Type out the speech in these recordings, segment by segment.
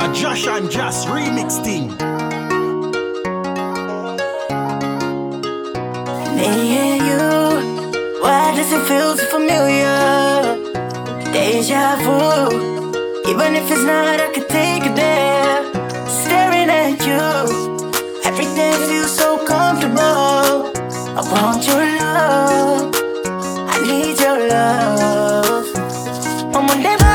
It's a Josh and Jas remix thing. They hear you. Why does it feel so familiar? Deja vu. Even if it's not, I could take it there. Staring at you. Everything feels so comfortable. I want your love. I need your love. I'm whenever.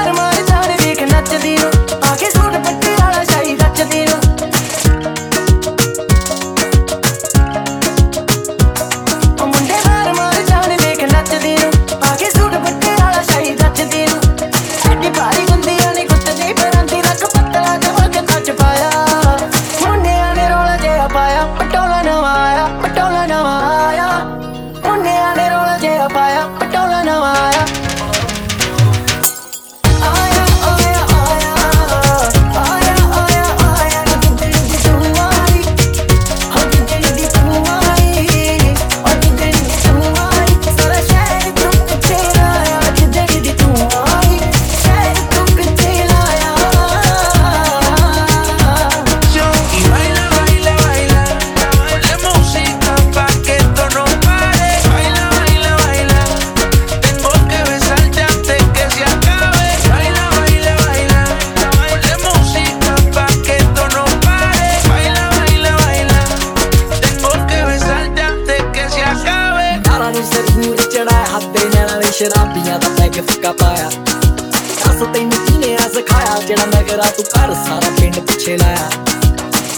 ਛੜਾਇਆ ਹੱਥੇ ਨਾਲੇ ਸ਼ਰਾਬੀਆਂ ਦਾ bag ਫਿੱਕਾ ਪਾਇਆ। ਅਸ ਤੈਨੂੰ ਕਿਨੇ ਆ ਸਿਖਾਇਆ, ਜਿਹੜਾ ਨਗਰਾ ਤੂੰ ਕਰ ਸਾਰਾ ਪਿੰਡ ਪਿੱਛੇ ਲਾਇਆ।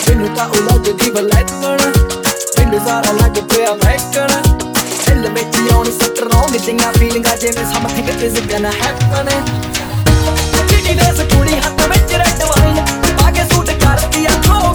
ਮੈਨੂੰ ਤਾਂ ਉਲਝ ਦੀ ਬਲੈਤਣ ਪਿੰਡ ਸਾਰਾ ਲੱਗ ਪਿਆ ਮਹਿਕਣ। ਦਿਲ ਵਿੱਚ ਆਉਣ ਸਟਰੋਂਗ ਜਿੰਗਾ ਫੀਲਿੰਗਾਂ ਜਿਵੇਂ ਸਮਥਿੰਗ ਇਜ਼ ਗਨਾ ਹੈਪਨ। ਜਿਹੜੀ ਨਸ ਕੁੜੀ ਹੱਥ ਵਿੱਚ ਰੈੱਡ ਵਾਈਨ ਪਾ ਕੇ ਸੂਟ ਕਰਦੀ ਆ ਥੋ